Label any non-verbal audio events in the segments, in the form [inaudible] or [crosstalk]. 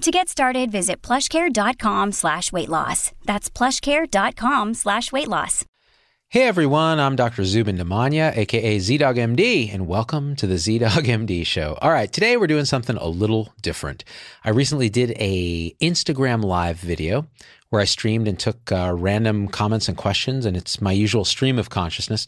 To get started, visit plushcare.com slash weight loss. That's plushcare.com slash weight loss. Hey everyone, I'm Dr. Zubin Damania, aka ZDoggMD, and welcome to the ZDoggMD [laughs] show. All right, today we're doing something a little different. I recently did a Instagram live video where I streamed and took uh, random comments and questions, and it's my usual stream of consciousness.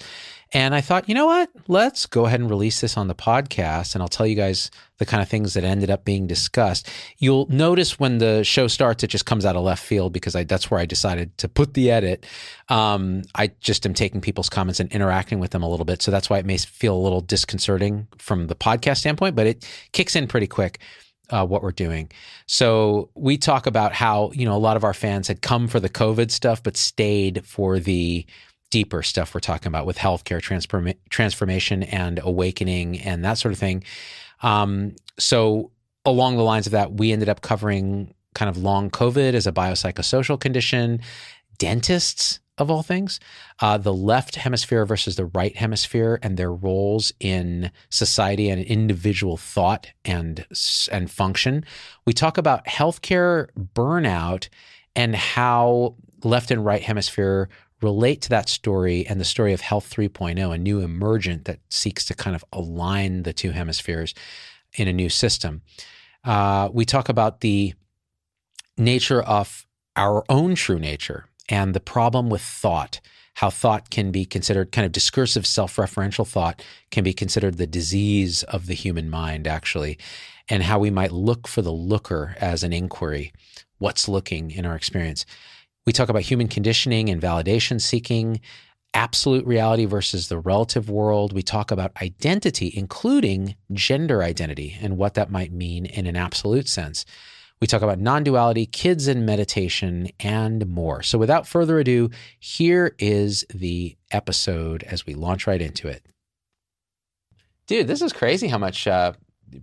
And I thought, you know what? Let's go ahead and release this on the podcast, and I'll tell you guys the kind of things that ended up being discussed. You'll notice when the show starts, it just comes out of left field because I, that's where I decided to put the edit. Um, I just am taking people's comments and interacting with them a little bit. So that's why it may feel a little disconcerting from the podcast standpoint, but it kicks in pretty quick. Uh, what we're doing. So we talk about how you know a lot of our fans had come for the COVID stuff, but stayed for the deeper stuff we're talking about with healthcare transform- transformation and awakening and that sort of thing. Um, so along the lines of that, we ended up covering kind of long COVID as a biopsychosocial condition, dentists of all things, uh, the left hemisphere versus the right hemisphere and their roles in society and individual thought and and function. We talk about healthcare burnout and how left and right hemisphere relate to that story and the story of Health 3.0, a new emergent that seeks to kind of align the two hemispheres in a new system. Uh, we talk about the nature of our own true nature and the problem with thought, how thought can be considered kind of discursive, self referential thought can be considered the disease of the human mind, actually, and how we might look for the looker as an inquiry. What's looking in our experience? We talk about human conditioning and validation seeking, absolute reality versus the relative world. We talk about identity, including gender identity and what that might mean in an absolute sense. We talk about non duality, kids and meditation, and more. So, without further ado, here is the episode as we launch right into it. Dude, this is crazy how much uh,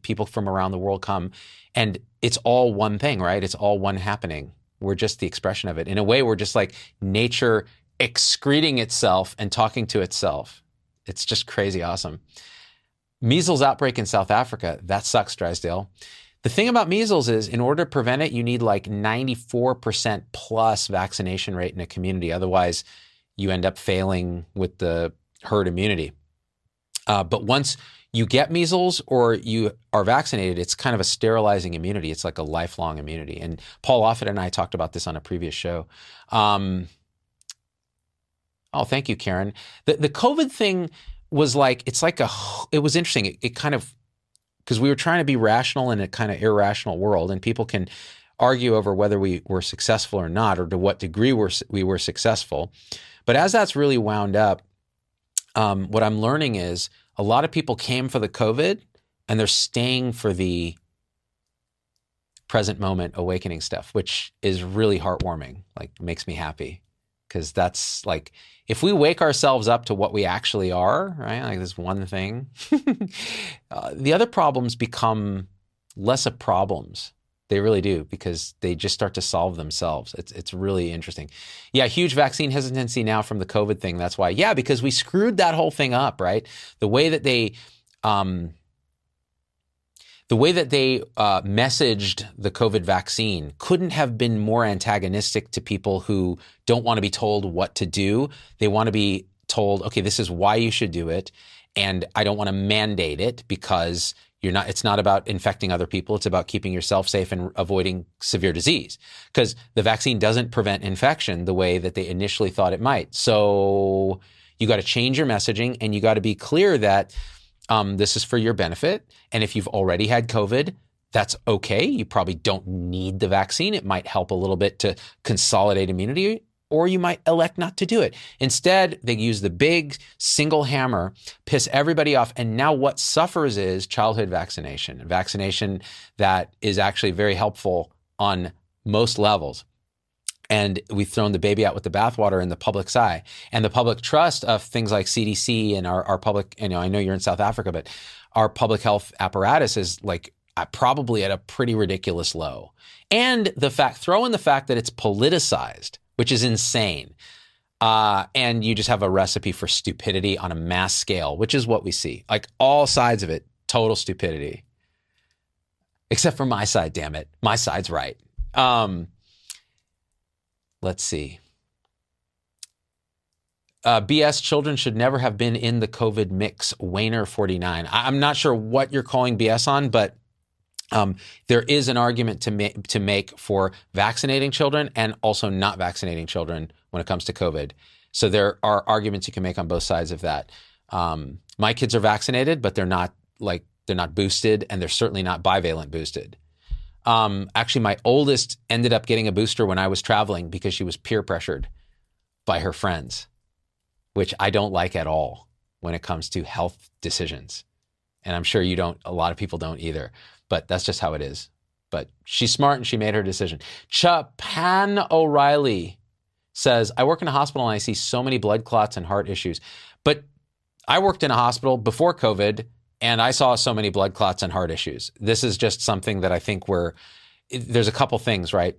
people from around the world come, and it's all one thing, right? It's all one happening. We're just the expression of it. In a way, we're just like nature excreting itself and talking to itself. It's just crazy awesome. Measles outbreak in South Africa. That sucks, Drysdale. The thing about measles is, in order to prevent it, you need like 94% plus vaccination rate in a community. Otherwise, you end up failing with the herd immunity. Uh, but once you get measles or you are vaccinated, it's kind of a sterilizing immunity. It's like a lifelong immunity. And Paul Offit and I talked about this on a previous show. Um, oh, thank you, Karen. The the COVID thing was like it's like a it was interesting. It, it kind of because we were trying to be rational in a kind of irrational world, and people can argue over whether we were successful or not, or to what degree we're, we were successful. But as that's really wound up, um, what I'm learning is a lot of people came for the COVID and they're staying for the present moment awakening stuff, which is really heartwarming. Like makes me happy because that's like if we wake ourselves up to what we actually are, right? Like this one thing, [laughs] uh, the other problems become less of problems they really do because they just start to solve themselves. It's it's really interesting. Yeah, huge vaccine hesitancy now from the COVID thing. That's why. Yeah, because we screwed that whole thing up, right? The way that they um, the way that they uh, messaged the COVID vaccine couldn't have been more antagonistic to people who don't want to be told what to do. They want to be told, okay, this is why you should do it. and I don't want to mandate it because you're not it's not about infecting other people. It's about keeping yourself safe and avoiding severe disease. Because the vaccine doesn't prevent infection the way that they initially thought it might. So you got to change your messaging and you got to be clear that um, this is for your benefit. And if you've already had covid that's okay. You probably don't need the vaccine. It might help a little bit to consolidate immunity or you might elect not to do it. Instead, they use the big single hammer, piss everybody off. And now what suffers is childhood vaccination, vaccination that is actually very helpful on most levels. And we've thrown the baby out with the bathwater in the public's eye. And the public trust of things like CDC and our, our public, you know, I know you're in South Africa, but our public health apparatus is like uh, probably at a pretty ridiculous low. And the fact, throw in the fact that it's politicized which is insane. Uh, and you just have a recipe for stupidity on a mass scale, which is what we see. Like all sides of it, total stupidity. Except for my side, damn it. My side's right. Um, let's see. Uh, BS children should never have been in the COVID mix. Wayner 49. I- I'm not sure what you're calling BS on, but um, there is an argument to make to make for vaccinating children and also not vaccinating children when it comes to COVID. So there are arguments you can make on both sides of that. Um, my kids are vaccinated, but they're not like they're not boosted, and they're certainly not bivalent boosted. Um, actually, my oldest ended up getting a booster when I was traveling because she was peer pressured by her friends, which I don't like at all when it comes to health decisions. And I'm sure you don't. A lot of people don't either but that's just how it is. But she's smart and she made her decision. Chapan O'Reilly says, I work in a hospital and I see so many blood clots and heart issues. But I worked in a hospital before COVID and I saw so many blood clots and heart issues. This is just something that I think we're, there's a couple things, right?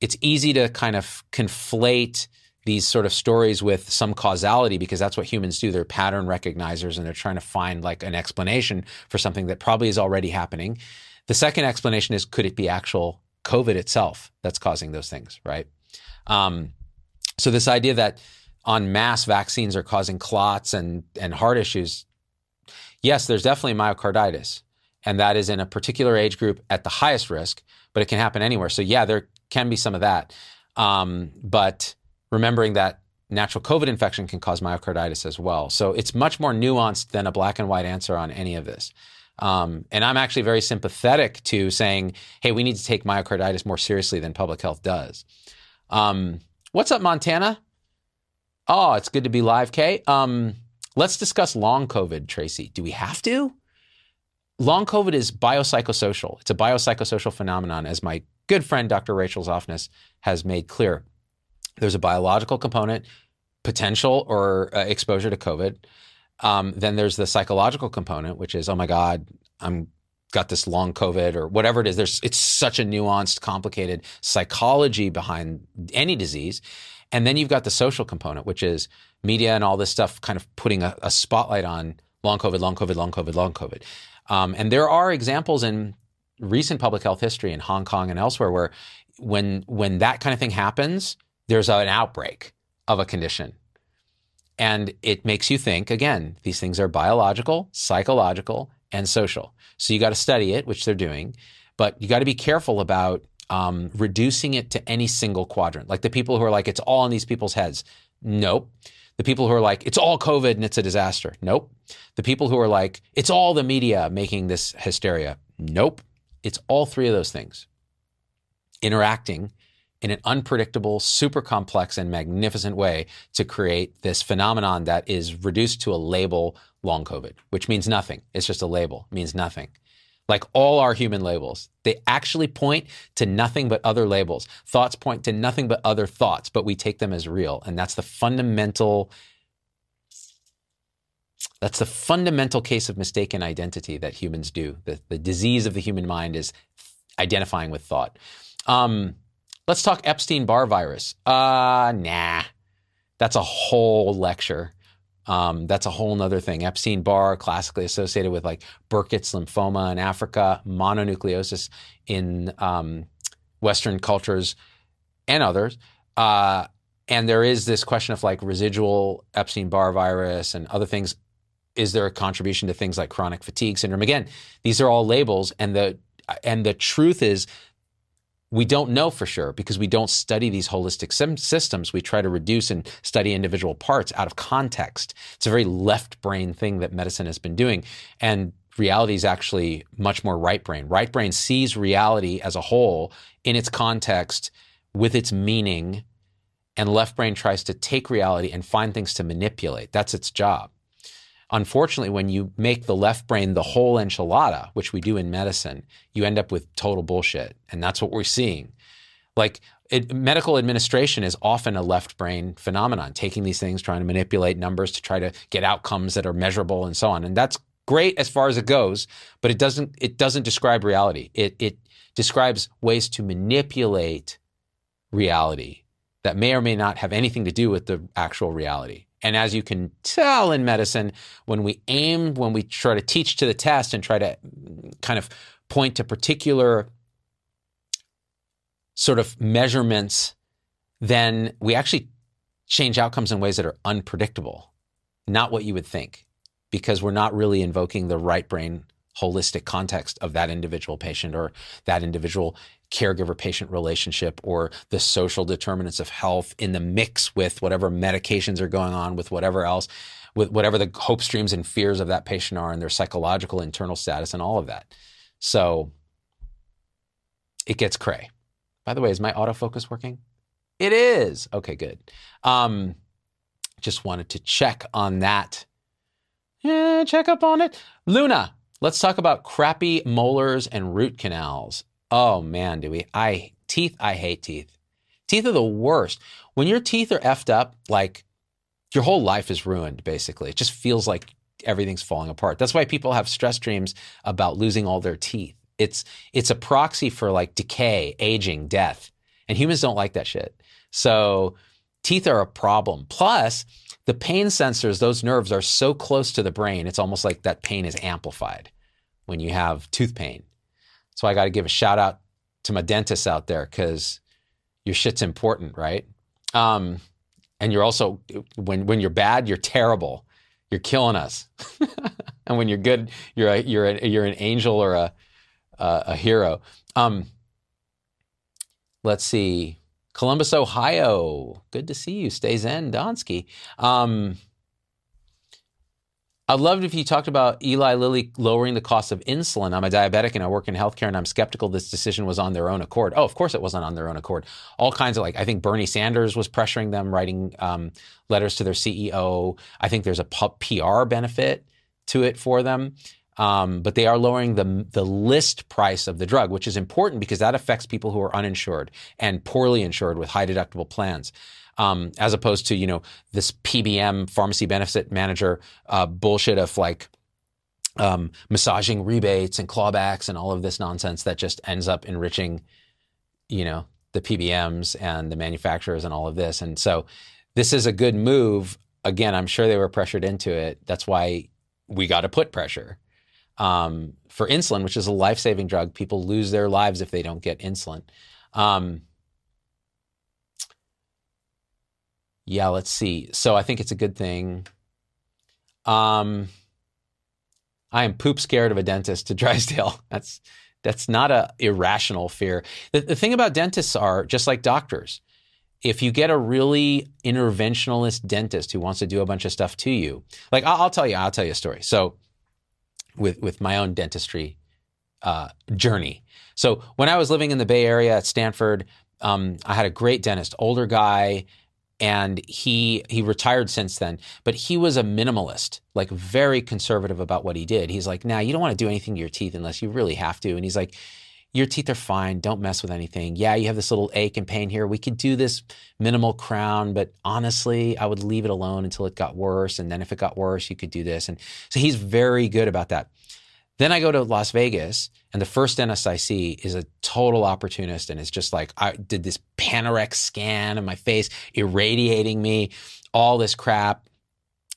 It's easy to kind of conflate these sort of stories with some causality because that's what humans do. They're pattern recognizers and they're trying to find like an explanation for something that probably is already happening. The second explanation is could it be actual COVID itself that's causing those things, right? Um, so this idea that on mass vaccines are causing clots and and heart issues, yes, there's definitely myocarditis, and that is in a particular age group at the highest risk, but it can happen anywhere. So yeah, there can be some of that, um, but remembering that natural COVID infection can cause myocarditis as well. So it's much more nuanced than a black and white answer on any of this. Um, and I'm actually very sympathetic to saying, hey, we need to take myocarditis more seriously than public health does. Um, what's up, Montana? Oh, it's good to be live, Kay. Um, let's discuss long COVID, Tracy. Do we have to? Long COVID is biopsychosocial. It's a biopsychosocial phenomenon, as my good friend Dr. Rachel Zoffness has made clear. There's a biological component, potential or uh, exposure to COVID. Um, then there's the psychological component, which is, oh my God, I'm got this long COVID or whatever it is. There's it's such a nuanced, complicated psychology behind any disease. And then you've got the social component, which is media and all this stuff kind of putting a, a spotlight on long COVID, long COVID, long COVID, long COVID. Um, and there are examples in recent public health history in Hong Kong and elsewhere where when when that kind of thing happens, there's an outbreak of a condition. And it makes you think again, these things are biological, psychological, and social. So you got to study it, which they're doing, but you got to be careful about um, reducing it to any single quadrant. Like the people who are like, it's all in these people's heads. Nope. The people who are like, it's all COVID and it's a disaster. Nope. The people who are like, it's all the media making this hysteria. Nope. It's all three of those things interacting in an unpredictable, super complex, and magnificent way to create this phenomenon that is reduced to a label long COVID, which means nothing. It's just a label, it means nothing. Like all our human labels, they actually point to nothing but other labels. Thoughts point to nothing but other thoughts, but we take them as real. And that's the fundamental. That's the fundamental case of mistaken identity that humans do. The, the disease of the human mind is identifying with thought. Um, Let's talk Epstein Barr virus. Uh, nah. That's a whole lecture. Um, that's a whole nother thing. Epstein Barr, classically associated with like Burkitt's lymphoma in Africa, mononucleosis in um, Western cultures and others. Uh, and there is this question of like residual Epstein Barr virus and other things. is there a contribution to things like chronic fatigue syndrome? Again, these are all labels, and the and the truth is we don't know for sure because we don't study these holistic systems. We try to reduce and study individual parts out of context. It's a very left brain thing that medicine has been doing. And reality is actually much more right brain. Right brain sees reality as a whole in its context with its meaning. And left brain tries to take reality and find things to manipulate. That's its job. Unfortunately, when you make the left brain the whole enchilada, which we do in medicine, you end up with total bullshit. And that's what we're seeing. Like it, medical administration is often a left brain phenomenon, taking these things, trying to manipulate numbers to try to get outcomes that are measurable and so on. And that's great as far as it goes, but it doesn't it doesn't describe reality. It it describes ways to manipulate reality that may or may not have anything to do with the actual reality. And as you can tell in medicine, when we aim, when we try to teach to the test and try to mm, kind of point to particular sort of measurements, then we actually change outcomes in ways that are unpredictable, not what you would think, because we're not really invoking the right brain holistic context of that individual patient or that individual caregiver patient relationship or the social determinants of health in the mix with whatever medications are going on, with whatever else, with whatever the hope streams and fears of that patient are and their psychological internal status and all of that. So it gets cray. By the way, is my autofocus working? It is. Okay, good. Um, just wanted to check on that. Yeah, check up on it. Luna, let's talk about crappy molars and root canals. Oh man, do we? I teeth. I hate teeth. Teeth are the worst. When your teeth are effed up, like your whole life is ruined. Basically, it just feels like everything's falling apart. That's why people have stress dreams about losing all their teeth. It's it's a proxy for like decay, aging, death, and humans don't like that shit. So teeth are a problem. Plus, the pain sensors, those nerves are so close to the brain, it's almost like that pain is amplified when you have tooth pain. So I got to give a shout out to my dentists out there because your shit's important, right? Um, and you're also when when you're bad, you're terrible. You're killing us. [laughs] and when you're good, you're a, you're a, you're an angel or a a, a hero. Um, let's see. Columbus, Ohio. Good to see you. Stay zen, Donsky. Um, I'd love if you talked about Eli Lilly lowering the cost of insulin. I'm a diabetic and I work in healthcare, and I'm skeptical this decision was on their own accord. Oh, of course it wasn't on their own accord. All kinds of like, I think Bernie Sanders was pressuring them, writing um, letters to their CEO. I think there's a PR benefit to it for them. Um, but they are lowering the the list price of the drug, which is important because that affects people who are uninsured and poorly insured with high deductible plans um, as opposed to you know this PBM pharmacy benefit manager uh, bullshit of like um, massaging rebates and clawbacks and all of this nonsense that just ends up enriching you know the PBMs and the manufacturers and all of this. And so this is a good move. Again, I'm sure they were pressured into it. That's why we got to put pressure. Um, for insulin, which is a life saving drug, people lose their lives if they don't get insulin. Um, Yeah, let's see. So I think it's a good thing. Um, I am poop scared of a dentist to [laughs] Drysdale. That's that's not a irrational fear. The, the thing about dentists are just like doctors. If you get a really interventionalist dentist who wants to do a bunch of stuff to you, like I'll, I'll tell you, I'll tell you a story. So, with with my own dentistry uh, journey. So when I was living in the Bay Area at Stanford, um, I had a great dentist, older guy, and he he retired since then but he was a minimalist like very conservative about what he did he's like nah you don't want to do anything to your teeth unless you really have to and he's like your teeth are fine don't mess with anything. Yeah you have this little ache and pain here. We could do this minimal crown but honestly i would leave it alone until it got worse and then if it got worse you could do this. And so he's very good about that. Then I go to Las Vegas, and the first dentist I see is a total opportunist, and it's just like I did this Panorex scan of my face, irradiating me, all this crap.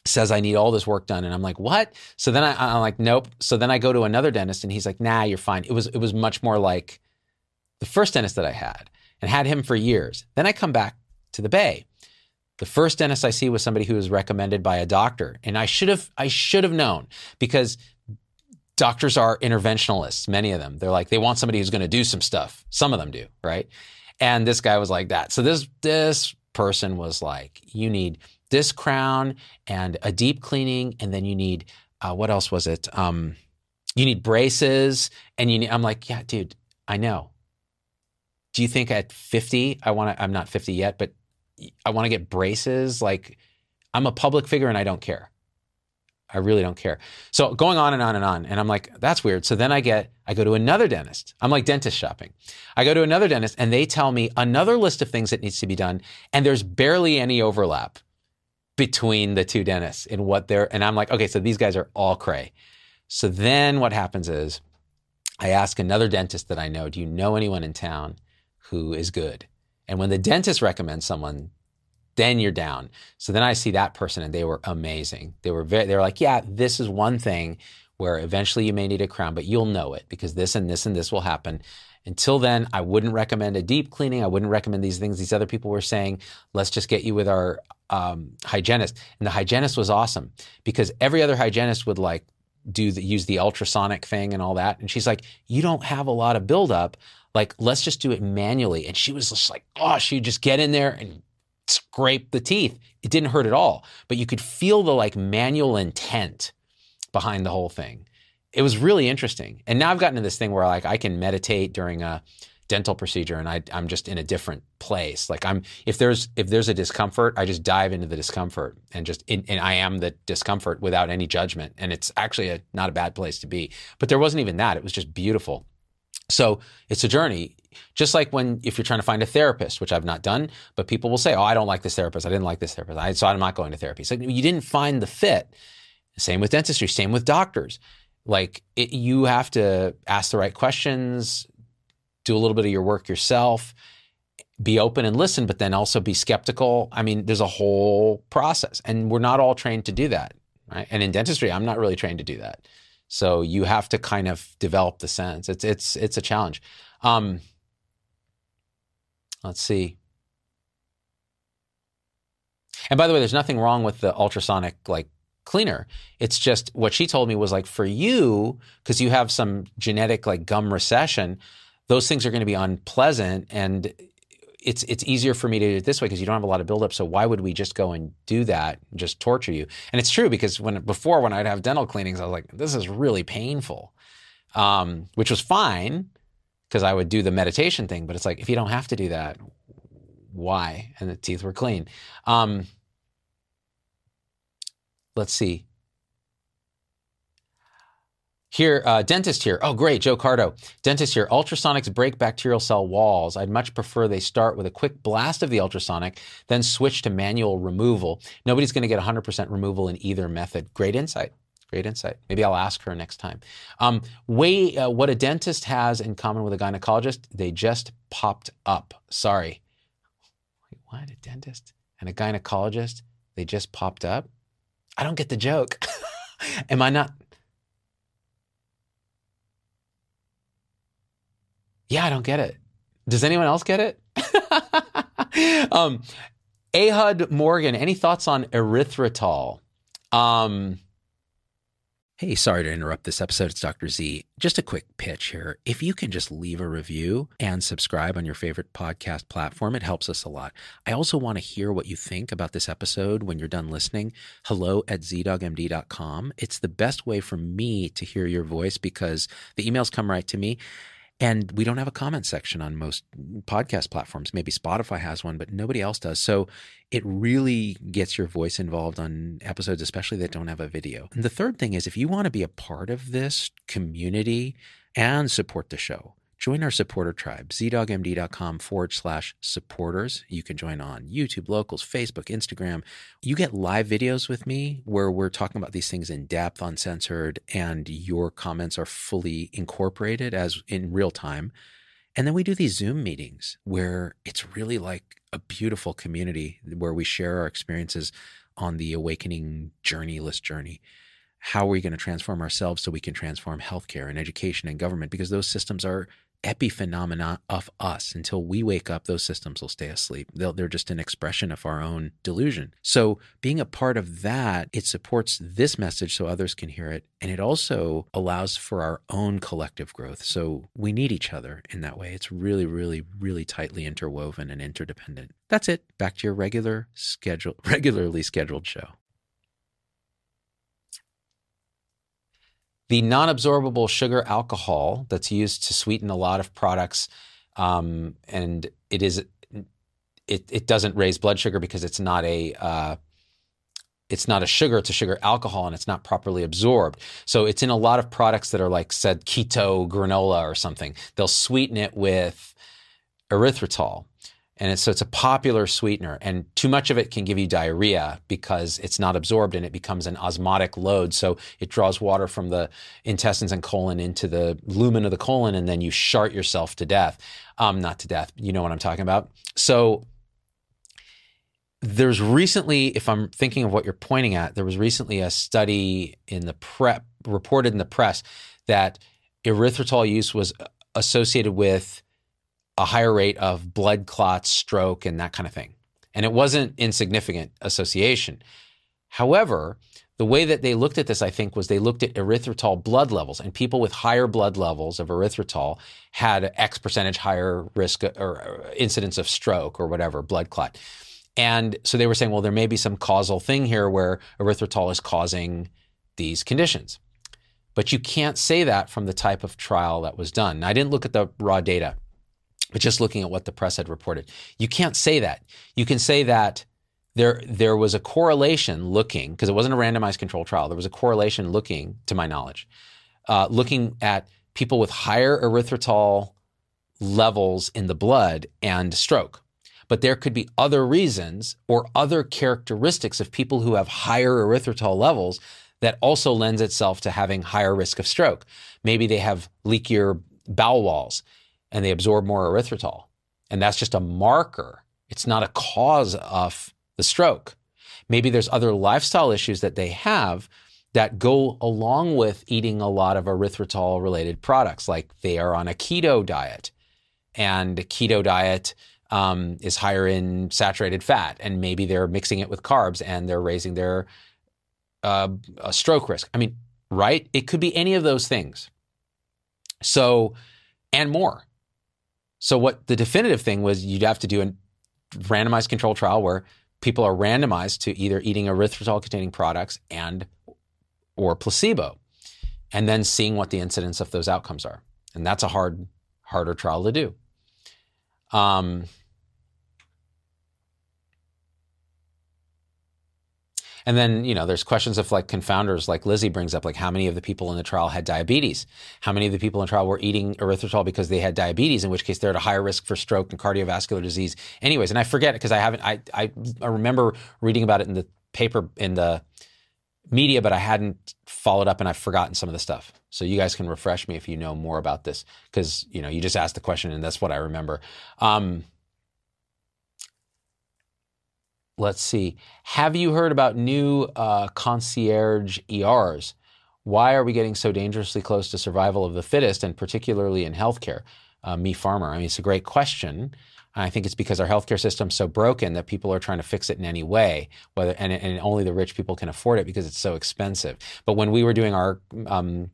Says I need all this work done, and I'm like, what? So then I, I'm like, nope. So then I go to another dentist, and he's like, nah, you're fine. It was it was much more like the first dentist that I had, and had him for years. Then I come back to the Bay. The first dentist I see was somebody who was recommended by a doctor. And I should have I should have known because doctors are interventionalists, many of them. They're like they want somebody who's going to do some stuff. Some of them do, right? And this guy was like that. So this this person was like you need this crown and a deep cleaning and then you need uh, what else was it? Um, you need braces and you need I'm like, yeah, dude, I know. Do you think at 50 I want to I'm not 50 yet, but I want to get braces. Like I'm a public figure and I don't care. I really don't care. So going on and on and on. And I'm like, that's weird. So then I get, I go to another dentist. I'm like dentist shopping. I go to another dentist and they tell me another list of things that needs to be done. And there's barely any overlap between the two dentists and what they're, and I'm like, okay, so these guys are all cray. So then what happens is I ask another dentist that I know, do you know anyone in town who is good? And when the dentist recommends someone, then you're down. So then I see that person and they were amazing. They were very, they were like, yeah, this is one thing where eventually you may need a crown, but you'll know it because this and this and this will happen. Until then, I wouldn't recommend a deep cleaning. I wouldn't recommend these things. These other people were saying, let's just get you with our um, hygienist. And the hygienist was awesome because every other hygienist would like do the, use the ultrasonic thing and all that. And she's like, you don't have a lot of buildup like let's just do it manually and she was just like oh she'd just get in there and scrape the teeth it didn't hurt at all but you could feel the like manual intent behind the whole thing it was really interesting and now i've gotten to this thing where like i can meditate during a dental procedure and I, i'm just in a different place like i'm if there's if there's a discomfort i just dive into the discomfort and just in, and i am the discomfort without any judgment and it's actually a, not a bad place to be but there wasn't even that it was just beautiful so it's a journey. Just like when, if you're trying to find a therapist, which I've not done, but people will say, Oh, I don't like this therapist. I didn't like this therapist. I, so I'm not going to therapy. So you didn't find the fit. Same with dentistry, same with doctors. Like it, you have to ask the right questions, do a little bit of your work yourself, be open and listen, but then also be skeptical. I mean, there's a whole process, and we're not all trained to do that. Right? And in dentistry, I'm not really trained to do that. So you have to kind of develop the sense. It's it's it's a challenge. Um, let's see. And by the way, there's nothing wrong with the ultrasonic like cleaner. It's just what she told me was like for you because you have some genetic like gum recession, those things are going to be unpleasant and it's it's easier for me to do it this way because you don't have a lot of buildup. So why would we just go and do that, and just torture you? And it's true because when before when I'd have dental cleanings, I was like, this is really painful, um, which was fine because I would do the meditation thing. But it's like if you don't have to do that, why? And the teeth were clean. Um, let's see. Here, uh, dentist here. Oh, great, Joe Cardo. Dentist here. Ultrasonics break bacterial cell walls. I'd much prefer they start with a quick blast of the ultrasonic, then switch to manual removal. Nobody's going to get 100% removal in either method. Great insight. Great insight. Maybe I'll ask her next time. Um, way, uh, what a dentist has in common with a gynecologist, they just popped up. Sorry. Wait, what? A dentist and a gynecologist, they just popped up? I don't get the joke. [laughs] Am I not? Yeah, I don't get it. Does anyone else get it? [laughs] um, Ahud Morgan, any thoughts on erythritol? Um, Hey, sorry to interrupt this episode. It's Dr. Z. Just a quick pitch here. If you can just leave a review and subscribe on your favorite podcast platform, it helps us a lot. I also want to hear what you think about this episode when you're done listening. Hello at zdoggmd.com. It's the best way for me to hear your voice because the emails come right to me. And we don't have a comment section on most podcast platforms. Maybe Spotify has one, but nobody else does. So it really gets your voice involved on episodes, especially that don't have a video. And the third thing is if you want to be a part of this community and support the show, join our supporter tribe, zdoggmd.com forward slash supporters. You can join on YouTube, locals, Facebook, Instagram. You get live videos with me where we're talking about these things in depth, uncensored, and your comments are fully incorporated as in real time. And then we do these Zoom meetings where it's really like a beautiful community where we share our experiences on the awakening journeyless journey how are we going to transform ourselves so we can transform healthcare and education and government because those systems are epiphenomena of us. Until we wake up, those systems will stay asleep. they they're just an expression of our own delusion. So, being a part of that, it supports this message so others can hear it. And it also allows for our own collective growth. So, we need each other in that way. It's really, really, really tightly interwoven and interdependent. That's it. Back to your regular schedule, [laughs] regularly scheduled show. The non absorbable sugar alcohol that's used to sweeten a lot of products, um, and it is it, it doesn't raise blood sugar because it's not a uh, it's not a sugar, it's a sugar alcohol and it's not properly absorbed. So it's in a lot of products that are like said keto granola or something. They'll sweeten it with erythritol. And it's, so it's a popular sweetener, and too much of it can give you diarrhea because it's not absorbed and it becomes an osmotic load. So it draws water from the intestines and colon into the lumen of the colon, and then you shart yourself to death. Um, not to death, you know what I'm talking about. So there's recently, if I'm thinking of what you're pointing at, there was recently a study in the prep reported in the press that erythritol use was associated with a higher rate of blood clots, stroke, and that kind of thing. And it wasn't insignificant association. However, the way that they looked at this, I think, was they looked at erythritol blood levels, and people with higher blood levels of erythritol had X percentage higher risk uh, or uh, incidence of stroke or whatever, blood clot. And so they were saying, well, there may be some causal thing here where erythritol is causing these conditions. But you can't say that from the type of trial that was done. I didn't look at the raw data but just looking at what the press had reported. You can't say that. You can say that there there was a correlation looking because it wasn't a randomized control trial. There was a correlation looking, to my knowledge, uh, looking at people with higher erythritol levels in the blood and stroke. But there could be other reasons or other characteristics of people who have higher erythritol levels that also lends itself to having higher risk of stroke. Maybe they have leakier bowel walls and they absorb more erythritol. And that's just a marker. It's not a cause of the stroke. Maybe there's other lifestyle issues that they have that go along with eating a lot of erythritol related products, like they are on a keto diet. And keto diet um, is higher in saturated fat, and maybe they're mixing it with carbs and they're raising their uh, stroke risk. I mean, right? It could be any of those things. So, and more. So what the definitive thing was you'd have to do a randomized control trial where people are randomized to either eating erythritol containing products and or placebo and then seeing what the incidence of those outcomes are. And that's a hard harder trial to do. Um, And then, you know, there's questions of like confounders, like Lizzie brings up, like how many of the people in the trial had diabetes? How many of the people in the trial were eating erythritol because they had diabetes, in which case they're at a higher risk for stroke and cardiovascular disease anyways. And I forget because I haven't, I, I, I remember reading about it in the paper, in the media, but I hadn't followed up and I've forgotten some of the stuff. So you guys can refresh me if you know more about this because, you know, you just asked the question and that's what I remember. Um, let's see. Have you heard about new uh, concierge ERs? Why are we getting so dangerously close to survival of the fittest, and particularly in healthcare? Uh, me, farmer. I mean, it's a great question. I think it's because our healthcare system's so broken that people are trying to fix it in any way, whether and, and only the rich people can afford it because it's so expensive. But when we were doing our um,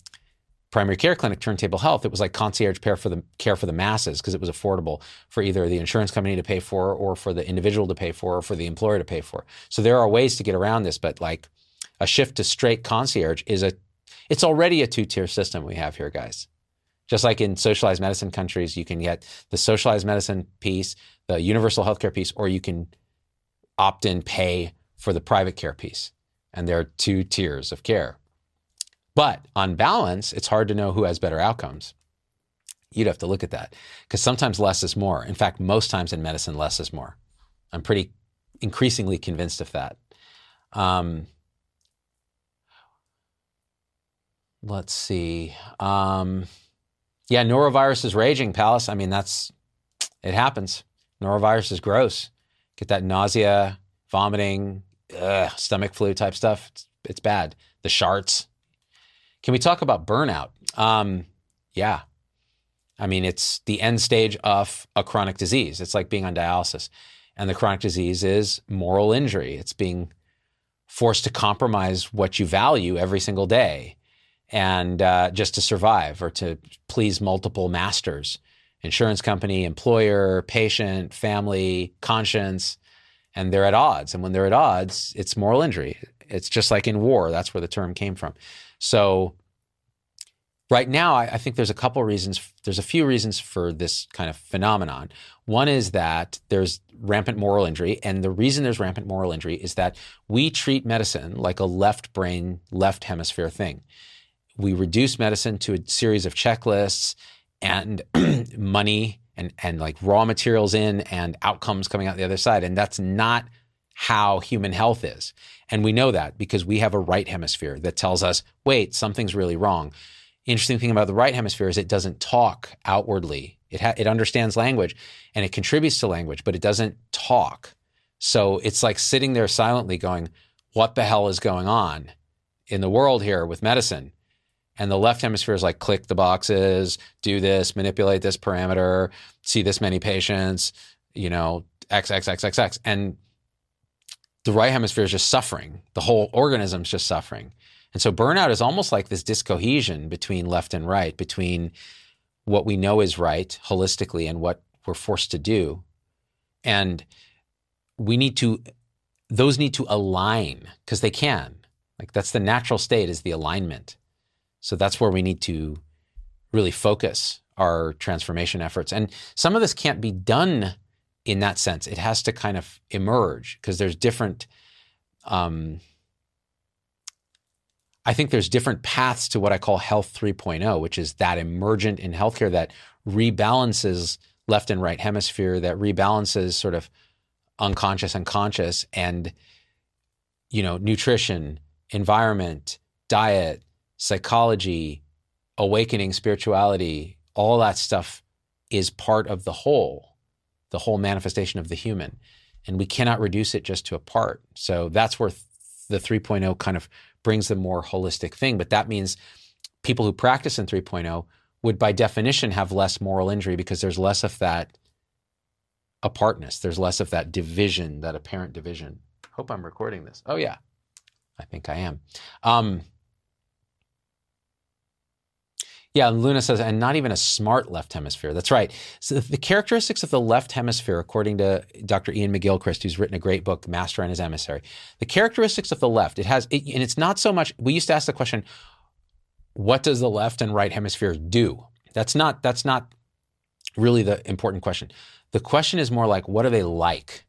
primary care clinic turntable health it was like concierge care for the care for the masses because it was affordable for either the insurance company to pay for or for the individual to pay for or for the employer to pay for. So there are ways to get around this but like a shift to straight concierge is a it's already a two-tier system we have here guys. Just like in socialized medicine countries you can get the socialized medicine piece the universal healthcare piece or you can opt in pay for the private care piece. And there are two tiers of care but on balance, it's hard to know who has better outcomes. You'd have to look at that because sometimes less is more. In fact, most times in medicine, less is more. I'm pretty increasingly convinced of that. Um, let's see. Um, yeah, norovirus is raging, Palace. I mean, that's it happens. Norovirus is gross. Get that nausea, vomiting, ugh, stomach flu type stuff. It's, it's bad. The sharts, can we talk about burnout? Um, yeah. I mean, it's the end stage of a chronic disease. It's like being on dialysis. And the chronic disease is moral injury. It's being forced to compromise what you value every single day and uh, just to survive or to please multiple masters insurance company, employer, patient, family, conscience. And they're at odds. And when they're at odds, it's moral injury. It's just like in war. That's where the term came from. So right now, I, I think there's a couple reasons. There's a few reasons for this kind of phenomenon. One is that there's rampant moral injury. And the reason there's rampant moral injury is that we treat medicine like a left brain, left hemisphere thing. We reduce medicine to a series of checklists and [clears throat] money and, and like raw materials in and outcomes coming out the other side. And that's not how human health is. And we know that because we have a right hemisphere that tells us, wait, something's really wrong. Interesting thing about the right hemisphere is it doesn't talk outwardly. It ha- it understands language and it contributes to language, but it doesn't talk. So it's like sitting there silently going, what the hell is going on in the world here with medicine? And the left hemisphere is like click the boxes, do this, manipulate this parameter, see this many patients, you know, X, X, X, X, X. And the right hemisphere is just suffering. The whole organism is just suffering. And so burnout is almost like this discohesion between left and right, between what we know is right holistically and what we're forced to do. And we need to, those need to align because they can. Like that's the natural state is the alignment. So that's where we need to really focus our transformation efforts. And some of this can't be done in that sense. It has to kind of emerge because there's different. Um, I think there's different paths to what I call health 3.0, which is that emergent in healthcare that rebalances left and right hemisphere, that rebalances sort of unconscious and conscious, and you know, nutrition, environment, diet, psychology, awakening, spirituality, all that stuff is part of the whole the whole manifestation of the human. And we cannot reduce it just to a part. So that's where the 3.0 kind of brings the more holistic thing. But that means people who practice in 3.0 would, by definition, have less moral injury because there's less of that apartness. There's less of that division, that apparent division. Hope I'm recording this. Oh, yeah, I think I am. Um, yeah, Luna says, and not even a smart left hemisphere. That's right. So the characteristics of the left hemisphere, according to Dr. Iain McGilchrist, who's written a great book, Master and His Emissary, the characteristics of the left, it has, it, and it's not so much, we used to ask the question, what does the left and right hemisphere do? That's not, that's not really the important question. The question is more like, what are they like?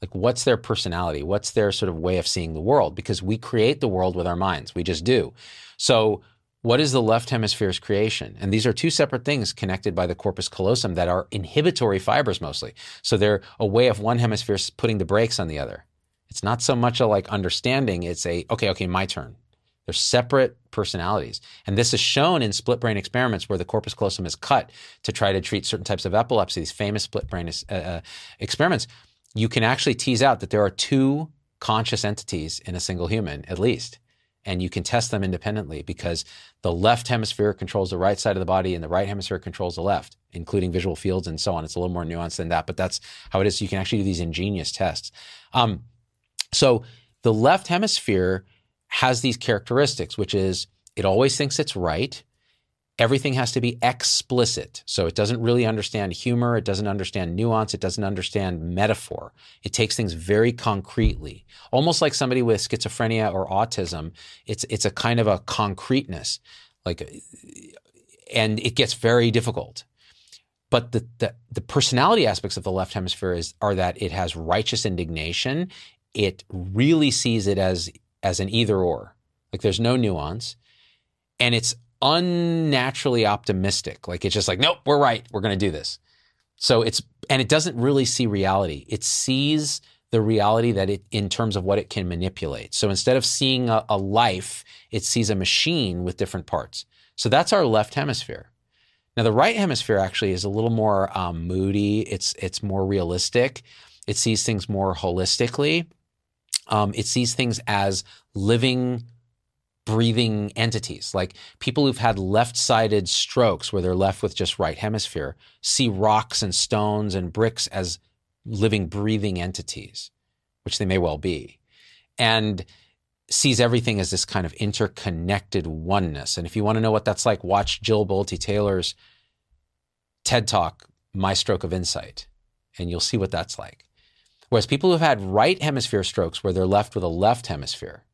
Like, what's their personality? What's their sort of way of seeing the world? Because we create the world with our minds. We just do. So what is the left hemisphere's creation? And these are two separate things connected by the corpus callosum that are inhibitory fibers mostly. So they're a way of one hemisphere putting the brakes on the other. It's not so much a like understanding, it's a, okay, okay, my turn. They're separate personalities. And this is shown in split brain experiments where the corpus callosum is cut to try to treat certain types of epilepsy, these famous split brain uh, uh, experiments. You can actually tease out that there are two conscious entities in a single human, at least and you can test them independently because the left hemisphere controls the right side of the body and the right hemisphere controls the left, including visual fields and so on. It's a little more nuanced than that, but that's how it is. You can actually do these ingenious tests. Um, so the left hemisphere has these characteristics, which is it always thinks it's right everything has to be explicit. So it doesn't really understand humor, it doesn't understand nuance, it doesn't understand metaphor. It takes things very concretely. Almost like somebody with schizophrenia or autism, it's it's a kind of a concreteness. Like and it gets very difficult. But the, the, the personality aspects of the left hemisphere is are that it has righteous indignation. It really sees it as as an either or. Like there's no nuance. And it's unnaturally optimistic. Like it's just like, nope, we're right. We're going to do this. So it's, and it doesn't really see reality. It sees the reality that it, in terms of what it can manipulate. So instead of seeing a, a life, it sees a machine with different parts. So that's our left hemisphere. Now the right hemisphere actually is a little more um, moody. It's it's more realistic. It sees things more holistically. Um, it sees things as living breathing entities. Like people who've had left sided strokes where they're left with just right hemisphere see rocks and stones and bricks as living, breathing entities, which they may well be. And sees everything as this kind of interconnected oneness. And if you want to know what that's like, watch Jill Bolte Taylor's TED Talk, My Stroke of Insight, and you'll see what that's like. Whereas people who've had right hemisphere strokes where they're left with a left hemisphere,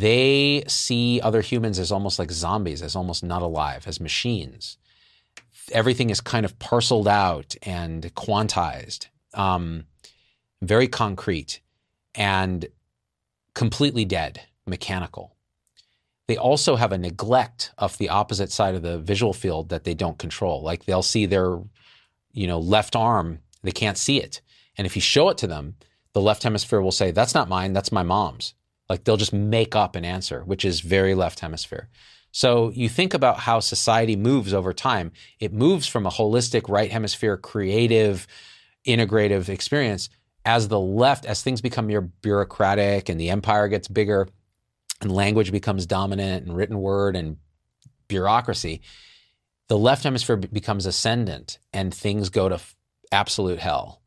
they see other humans as almost like zombies, as almost not alive, as machines. Everything is kind of parceled out and quantized, um, very concrete, and completely dead, mechanical. They also have a neglect of the opposite side of the visual field that they don't control. Like they'll see their, you know, left arm, they can't see it. And if you show it to them, the left hemisphere will say, That's not mine, that's my mom's. Like they'll just make up an answer, which is very left hemisphere. So you think about how society moves over time. It moves from a holistic right hemisphere, creative, integrative experience as the left, as things become more bureaucratic and the empire gets bigger and language becomes dominant and written word and bureaucracy, the left hemisphere becomes ascendant and things go to absolute hell.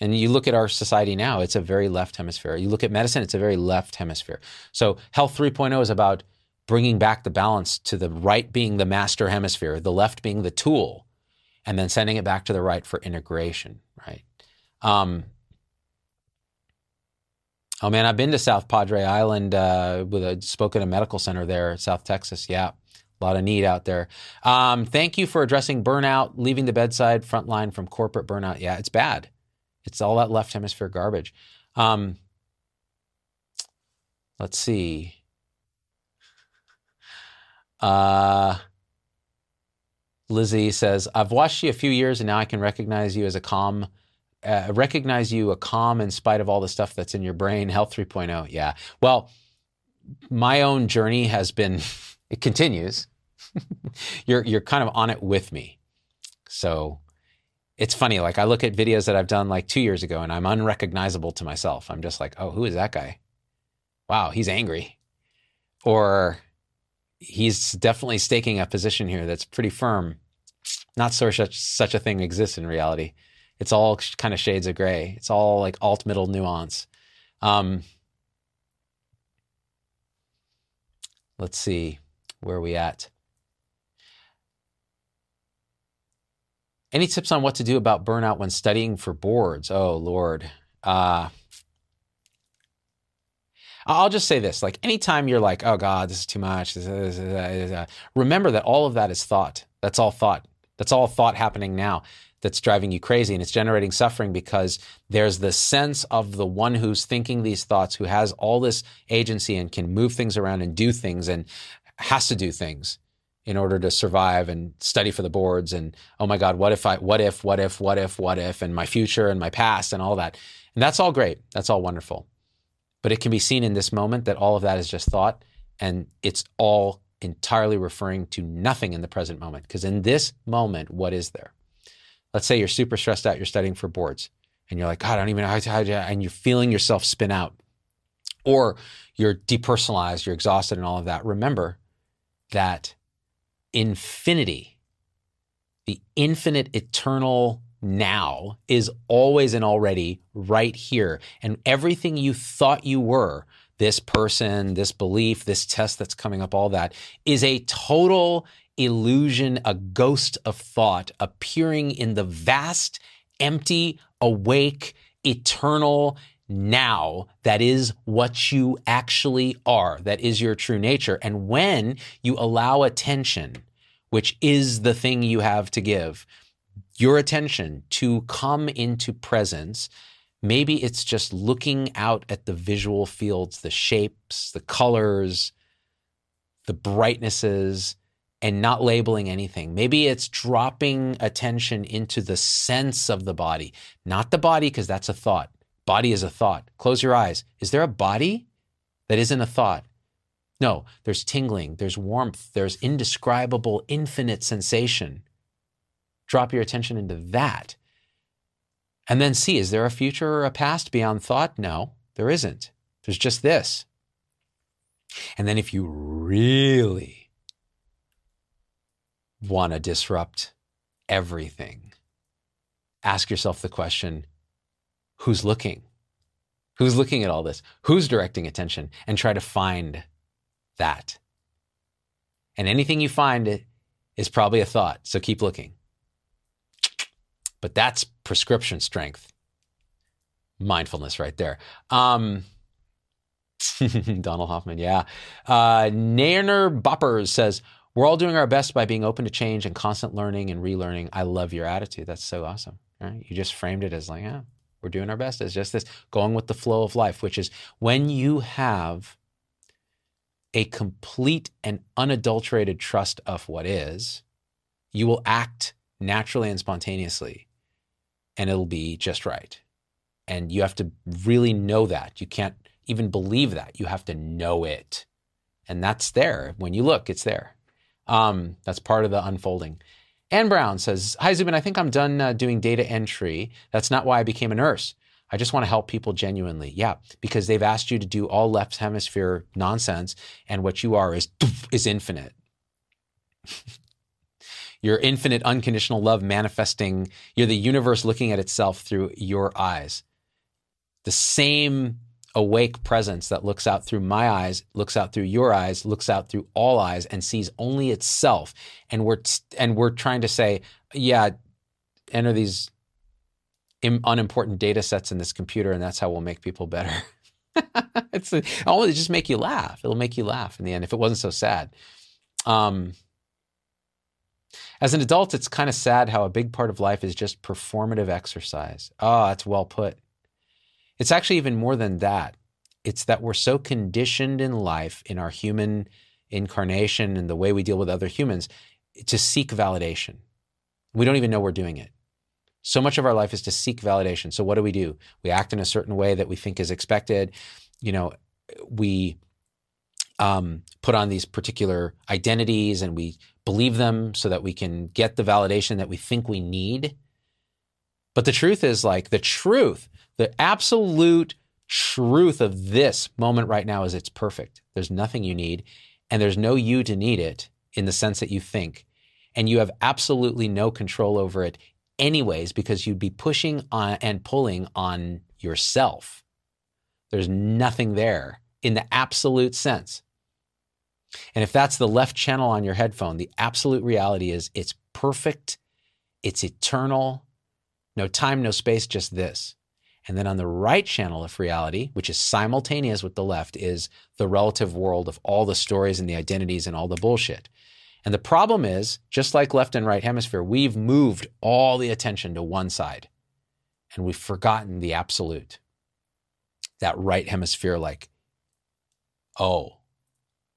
And you look at our society now, it's a very left hemisphere. You look at medicine, it's a very left hemisphere. So, Health 3.0 is about bringing back the balance to the right being the master hemisphere, the left being the tool, and then sending it back to the right for integration, right? Um, oh man, I've been to South Padre Island uh, with a spoken a medical center there, South Texas. Yeah, a lot of need out there. Um, thank you for addressing burnout, leaving the bedside, frontline from corporate burnout. Yeah, it's bad. It's all that left hemisphere garbage. Um, let's see. Uh, Lizzie says, I've watched you a few years and now I can recognize you as a calm, uh, recognize you a calm in spite of all the stuff that's in your brain. Health 3.0. Yeah. Well, my own journey has been, [laughs] it continues. [laughs] you're, you're kind of on it with me. So it's funny. Like I look at videos that I've done like two years ago and I'm unrecognizable to myself. I'm just like, oh, who is that guy? Wow, he's angry. Or he's definitely staking a position here that's pretty firm. Not so such such a thing exists in reality. It's all kind of shades of gray. It's all like alt middle nuance. Um, let's see, where are we at? Any tips on what to do about burnout when studying for boards? Oh, Lord. Uh, I'll just say this like, anytime you're like, oh, God, this is too much, uh, remember that all of that is thought. That's all thought. That's all thought happening now that's driving you crazy and it's generating suffering because there's the sense of the one who's thinking these thoughts, who has all this agency and can move things around and do things and has to do things in order to survive and study for the boards and oh my god what if i what if what if what if what if and my future and my past and all that. And that's all great. That's all wonderful. But it can be seen in this moment that all of that is just thought and it's all entirely referring to nothing in the present moment because in this moment what is there? Let's say you're super stressed out you're studying for boards and you're like god i don't even know how to, how to and you're feeling yourself spin out or you're depersonalized you're exhausted and all of that. Remember that infinity, the infinite eternal now is always and already right here. And everything you thought you were, this person, this belief, this test that's coming up, all that is a total illusion, a ghost of thought appearing in the vast, empty, awake, eternal now that is what you actually are. That is your true nature. And when you allow attention which is the thing you have to give, your attention to come into presence. Maybe it's just looking out at the visual fields, the shapes, the colors, the brightnesses, and not labeling anything. Maybe it's dropping attention into the sense of the body, not the body, because that's a thought. Body is a thought. Close your eyes. Is there a body that isn't a thought? No, there's tingling, there's warmth, there's indescribable, infinite sensation. Drop your attention into that. And then see is there a future or a past beyond thought? No, there isn't. There's just this. And then if you really want to disrupt everything, ask yourself the question who's looking? Who's looking at all this? Who's directing attention? And try to find that. And anything you find is probably a thought. So keep looking. But that's prescription strength. Mindfulness right there. Um, [laughs] Donald Hoffman, yeah. Uh, Nairner Boppers says, We're all doing our best by being open to change and constant learning and relearning. I love your attitude. That's so awesome. Right? You just framed it as like, yeah, we're doing our best. It's just this going with the flow of life, which is when you have a complete and unadulterated trust of what is, you will act naturally and spontaneously, and it'll be just right. And you have to really know that. You can't even believe that. You have to know it. And that's there. When you look, it's there. Um, that's part of the unfolding. Ann Brown says, Hi, Zubin. I think I'm done uh, doing data entry. That's not why I became a nurse. I just want to help people genuinely. Yeah, because they've asked you to do all left hemisphere nonsense, and what you are is is infinite. [laughs] Your infinite unconditional love manifesting. You're the universe looking at itself through your eyes. The same awake presence that looks out through my eyes, looks out through your eyes, looks out through all eyes and sees only itself. And we're and we're trying to say, yeah, enter these unimportant data sets in this computer, and that's how we'll make people better. [laughs] it's oh, it just make you laugh. It'll make you laugh in the end if it wasn't so sad. Um, as an adult, it's kind of sad how a big part of life is just performative exercise. Oh, that's well put. It's actually even more than that. It's that we're so conditioned in life, in our human incarnation and the way we deal with other humans, to seek validation. We don't even know we're doing it. So much of our life is to seek validation. So what do we do? We act in a certain way that we think is expected. You know, we um, put on these particular identities and we believe them so that we can get the validation that we think we need. But the truth is like the truth the absolute truth of this moment right now is it's perfect. There's nothing you need, and there's no you to need it in the sense that you think. And you have absolutely no control over it, anyways, because you'd be pushing on and pulling on yourself. There's nothing there in the absolute sense. And if that's the left channel on your headphone, the absolute reality is it's perfect, it's eternal, no time, no space, just this. And then on the right channel of reality, which is simultaneous with the left, is the relative world of all the stories and the identities and all the bullshit. And the problem is, just like left and right hemisphere, we've moved all the attention to one side and we've forgotten the absolute. That right hemisphere, like, oh,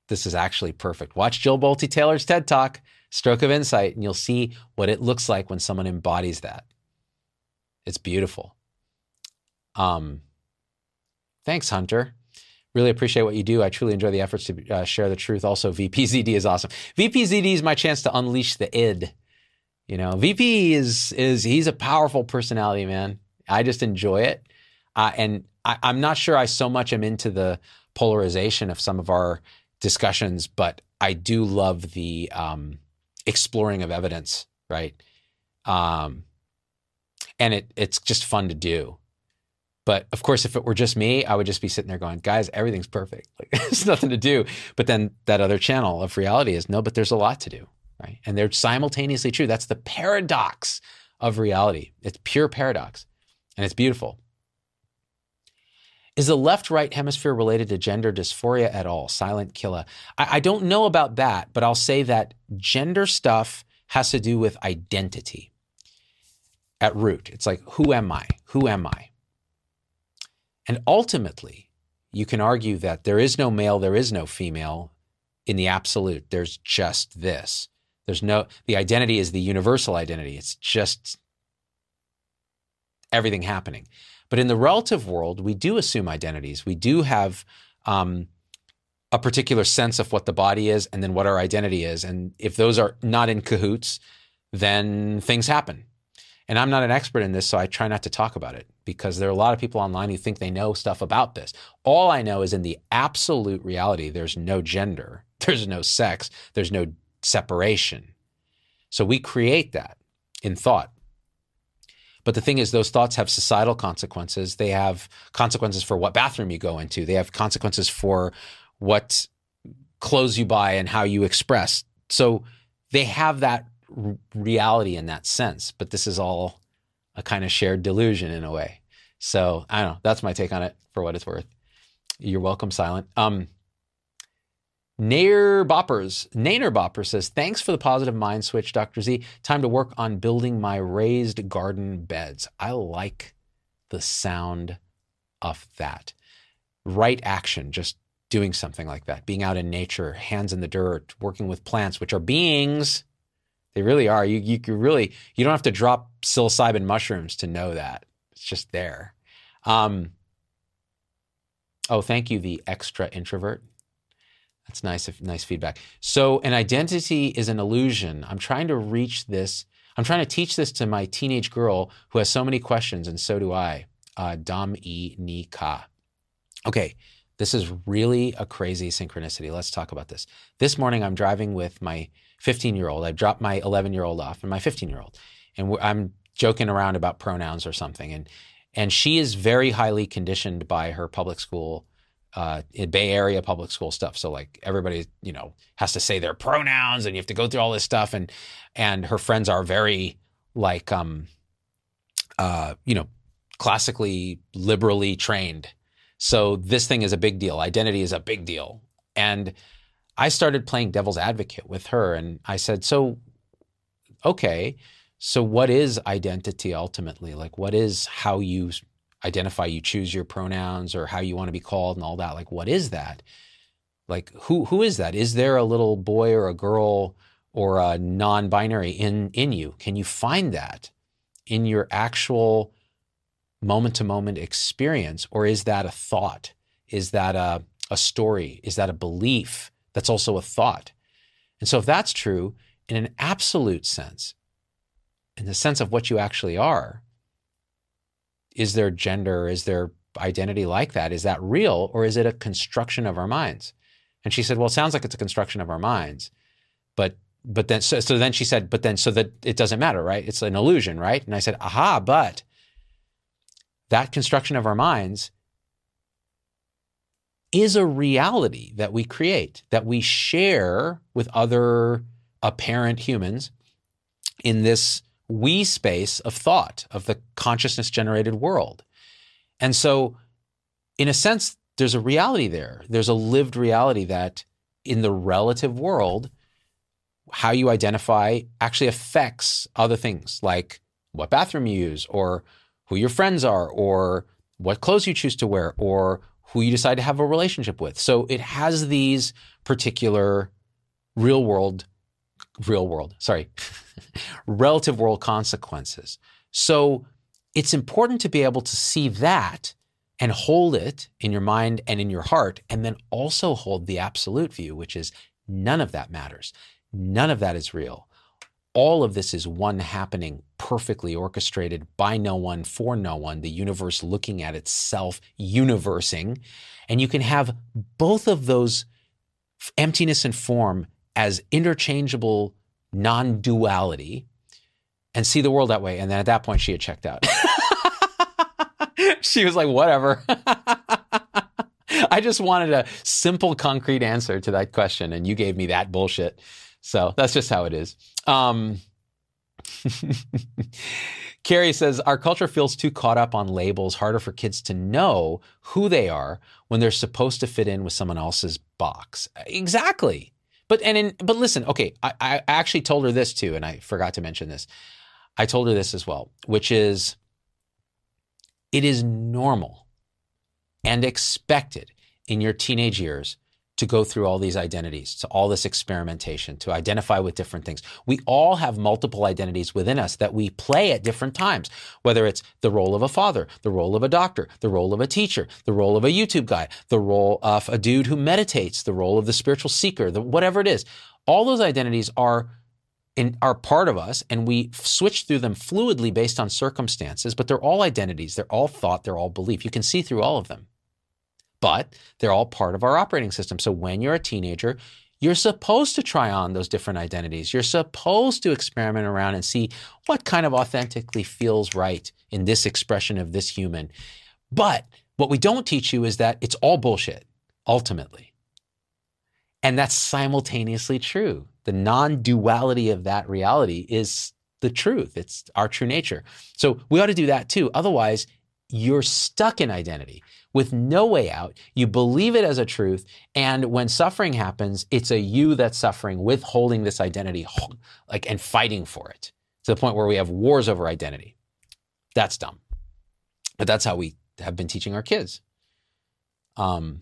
this is actually perfect. Watch Jill Bolte Taylor's TED Talk, Stroke of Insight, and you'll see what it looks like when someone embodies that. It's beautiful. Um, thanks, Hunter. Really appreciate what you do. I truly enjoy the efforts to uh, share the truth. Also, VPZD is awesome. VPZD is my chance to unleash the id. You know, VP is is he's a powerful personality, man. I just enjoy it, uh, and I, I'm not sure I so much am into the polarization of some of our discussions, but I do love the um, exploring of evidence, right? Um, and it it's just fun to do. But of course, if it were just me, I would just be sitting there going, guys, everything's perfect. [laughs] Like there's nothing to do. But then that other channel of reality is no, but there's a lot to do. Right. And they're simultaneously true. That's the paradox of reality. It's pure paradox. And it's beautiful. Is the left right hemisphere related to gender dysphoria at all? Silent killer. I, I don't know about that, but I'll say that gender stuff has to do with identity at root. It's like, who am I? Who am I? And ultimately, you can argue that there is no male, there is no female in the absolute. There's just this. There's no, the identity is the universal identity. It's just everything happening. But in the relative world, we do assume identities. We do have um, a particular sense of what the body is and then what our identity is. And if those are not in cahoots, then things happen. And I'm not an expert in this, so I try not to talk about it because there are a lot of people online who think they know stuff about this. All I know is in the absolute reality, there's no gender, [laughs] there's no sex, there's no separation. So we create that in thought. But the thing is, those thoughts have societal consequences. They have consequences for what bathroom you go into. They have consequences for what clothes you buy and how you express. So they have that reality in that sense. But this is all a kind of shared delusion in a way. So I don't know. That's my take on it for what it's worth. You're welcome, Silent. Um, Nair Boppers, Nainer Bopper says, Thanks for the positive mind switch, Dr. Z. Time to work on building my raised garden beds. I like the sound of that. Right action, just doing something like that, being out in nature, hands in the dirt, working with plants, which are beings. They really are. You, you can really, you don't have to drop psilocybin mushrooms to know that. It's just there. Um, oh, thank you, the extra introvert. That's nice, nice feedback. So, an identity is an illusion. I'm trying to reach this. I'm trying to teach this to my teenage girl who has so many questions, and so do I. Uh, Dam E Ni Ka. Okay, this is really a crazy synchronicity. Let's talk about this. This morning, I'm driving with my 15 year old. I dropped my 11 year old off and my 15 year old, and I'm joking around about pronouns or something, and and she is very highly conditioned by her public school uh, Bay Area public school stuff. So like everybody, you know, has to say their pronouns and you have to go through all this stuff. And, and her friends are very like, um, uh, you know, classically liberally trained. So this thing is a big deal. Identity is a big deal. And I started playing devil's advocate with her and I said, so, okay, so what is identity ultimately? Like what is how you identify you choose your pronouns or how you want to be called and all that? Like what is that? Like who who is that? Is there a little boy or a girl or a non-binary in in you? Can you find that in your actual moment to moment experience or is that a thought? Is that a, a story? Is that a belief that's also a thought and so if that's true in an absolute sense in the sense of what you actually are is there gender? Is there identity like that? Is that real or is it a construction of our minds? And she said, well, it sounds like it's a construction of our minds. But but then so, so then she said, but then so that it doesn't matter, right? It's an illusion, right? And I said, aha, but that construction of our minds is a reality that we create, that we share with other apparent humans in this we space of thought, of the consciousness generated world. And so, in a sense, there's a reality there. There's a lived reality that in the relative world, how you identify actually affects other things like what bathroom you use, or who your friends are, or what clothes you choose to wear, or who you decide to have a relationship with. So it has these particular real world, real world, sorry, [laughs] relative world consequences. So it's important to be able to see that and hold it in your mind and in your heart, and then also hold the absolute view, which is none of that matters. None of that is real. All of this is one happening perfectly orchestrated by no one for no one, the universe looking at itself, universing. And you can have both of those emptiness and form as interchangeable non duality and see the world that way. And then at that point, she had checked out. [laughs] she was like, whatever. [laughs] I just wanted a simple, concrete answer to that question. And you gave me that bullshit. So that's just how it is. Um, [laughs] Carrie says, Our culture feels too caught up on labels, harder for kids to know who they are when they're supposed to fit in with someone else's box. Exactly. But and in, but listen, okay, I, I actually told her this too, and I forgot to mention this. I told her this as well, which is it is normal and expected in your teenage years to go through all these identities, to all this experimentation, to identify with different things. We all have multiple identities within us that we play at different times, whether it's the role of a father, the role of a doctor, the role of a teacher, the role of a YouTube guy, the role of a dude who meditates, the role of the spiritual seeker, the, whatever it is. All those identities are in, are part of us and we switch through them fluidly based on circumstances, but they're all identities, they're all thought, they're all belief. You can see through all of them, but they're all part of our operating system. So when you're a teenager, you're supposed to try on those different identities. You're supposed to experiment around and see what kind of authentically feels right in this expression of this human. But what we don't teach you is that it's all bullshit, ultimately. And that's simultaneously true. The non duality of that reality is the truth, it's our true nature. So we ought to do that too. Otherwise, you're stuck in identity with no way out. You believe it as a truth. And when suffering happens, it's a you that's suffering, withholding this identity [laughs] like and fighting for it to the point where we have wars over identity. That's dumb. But that's how we have been teaching our kids. Um,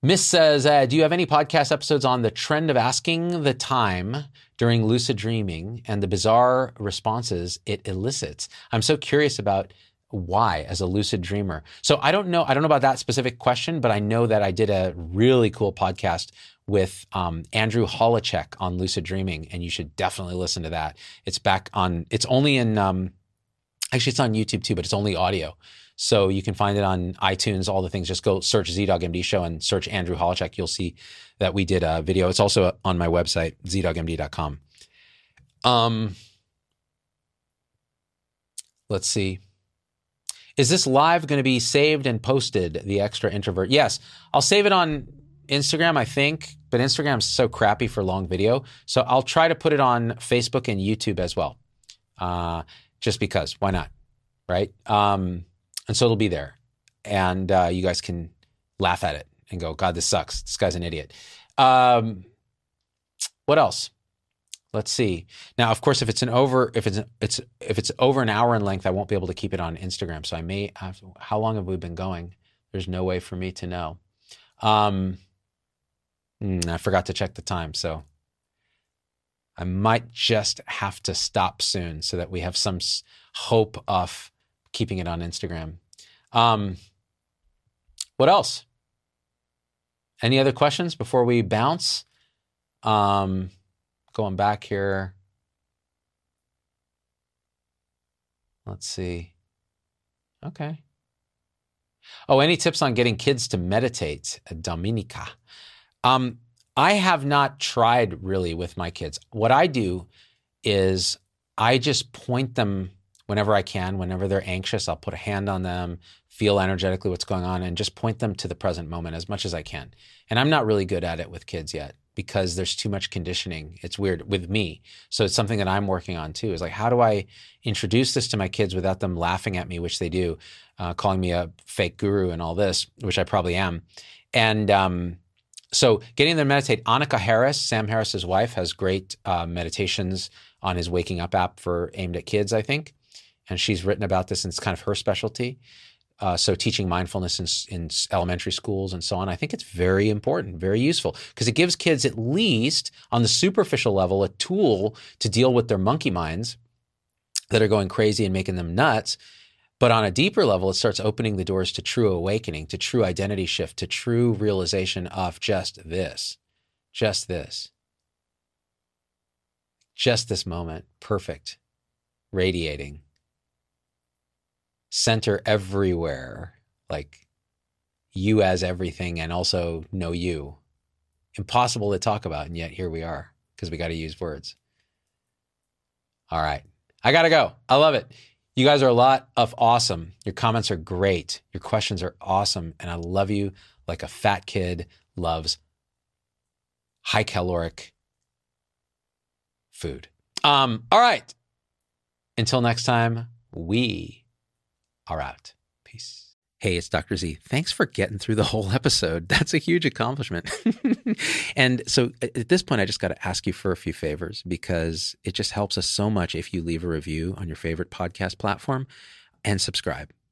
Miss says, uh, Do you have any podcast episodes on the trend of asking the time during lucid dreaming and the bizarre responses it elicits? I'm so curious about why as a lucid dreamer. So I don't know. I don't know about that specific question, but I know that I did a really cool podcast with um, Andrew Holecek on lucid dreaming, and you should definitely listen to that. It's back on. It's only in. Um, actually, it's on YouTube too, but it's only audio. So you can find it on iTunes, all the things. Just go search ZDoggMD show and search Andrew Holecek. You'll see that we did a video. It's also on my website, zdoggmd.com. Um, let's see. Is this live going to be saved and posted? The extra introvert. Yes, I'll save it on Instagram, I think, but Instagram's so crappy for long video. So I'll try to put it on Facebook and YouTube as well. Uh, just because, why not? Right? Um, and so it'll be there. And uh, you guys can laugh at it and go, God, this sucks. This guy's an idiot. Um, what else? Let's see. Now, of course, if it's an over, if it's it's if it's over an hour in length, I won't be able to keep it on Instagram. So I may have. How long have we been going? There's no way for me to know. Um, hmm, I forgot to check the time, so I might just have to stop soon so that we have some hope of keeping it on Instagram. Um, what else? Any other questions before we bounce? Um, going back here. Let's see. Okay. Oh, any tips on getting kids to meditate? Dominica. Um, I have not tried really with my kids. What I do is I just point them whenever I can, whenever they're anxious, I'll put a hand on them, feel energetically what's going on, and just point them to the present moment as much as I can. And I'm not really good at it with kids yet because there's too much conditioning. It's weird with me. So it's something that I'm working on too. Is like, how do I introduce this to my kids without them laughing at me, which they do, uh, calling me a fake guru and all this, which I probably am. And um, so getting them to meditate. Annaka Harris, Sam Harris's wife, has great uh, meditations on his Waking Up app for aimed at kids, I think and she's written about this and it's kind of her specialty. Uh, so teaching mindfulness in, in, elementary schools and so on, I think it's very important, very useful because it gives kids at least on the superficial level a tool to deal with their monkey minds that are going crazy and making them nuts. But on a deeper level, it starts opening the doors to true awakening, to true identity shift, to true realization of just this, just this, just this moment, perfect, radiating center everywhere, like you as everything and also know you. Impossible to talk about, and yet here we are because we got to use words. All right. I got to go. I love it. You guys are a lot of awesome. Your comments are great. Your questions are awesome. And I love you like a fat kid loves high caloric food. Um, all right. Until next time, we are out. Peace. Hey, it's Dr. Z. Thanks for getting through the whole episode. [laughs] That's a huge accomplishment. [laughs] and so at this point, I just got to ask you for a few favors because it just helps us so much if you leave a review on your favorite podcast platform and subscribe.